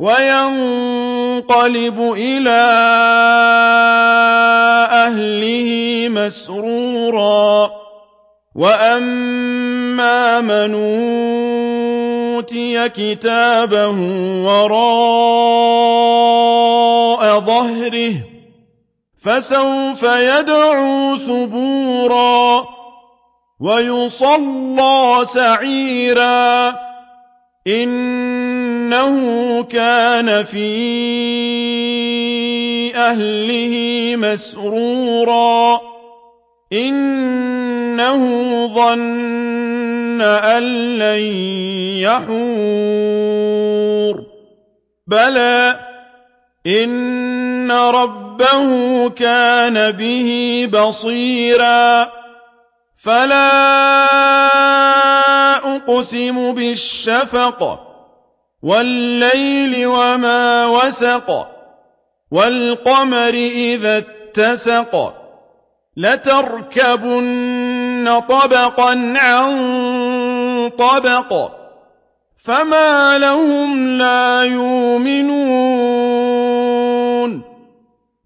وينقلب إلى أهله مسرورا. وأما من أوتي كتابه وراء ظهره فسوف يدعو ثبورا ويصلى سعيرا. إنه كان في أهله مسرورا. إنه ظن أن لن يحور. بلى إن ربه كان به بصيرا. فلا أقسم بالشفق. والليل وما وسق والقمر إذا اتسق. لتركبن طبقا عن طبق فما لهم لا يؤمنون.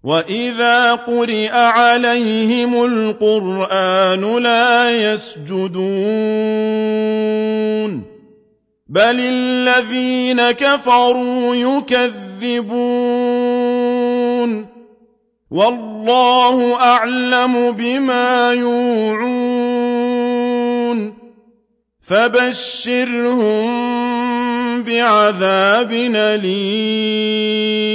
وإذا قرئ عليهم القرآن لا يسجدون. بل الذين كفروا يكذبون والله أعلم بما يوعون فبشرهم بعذاب أليم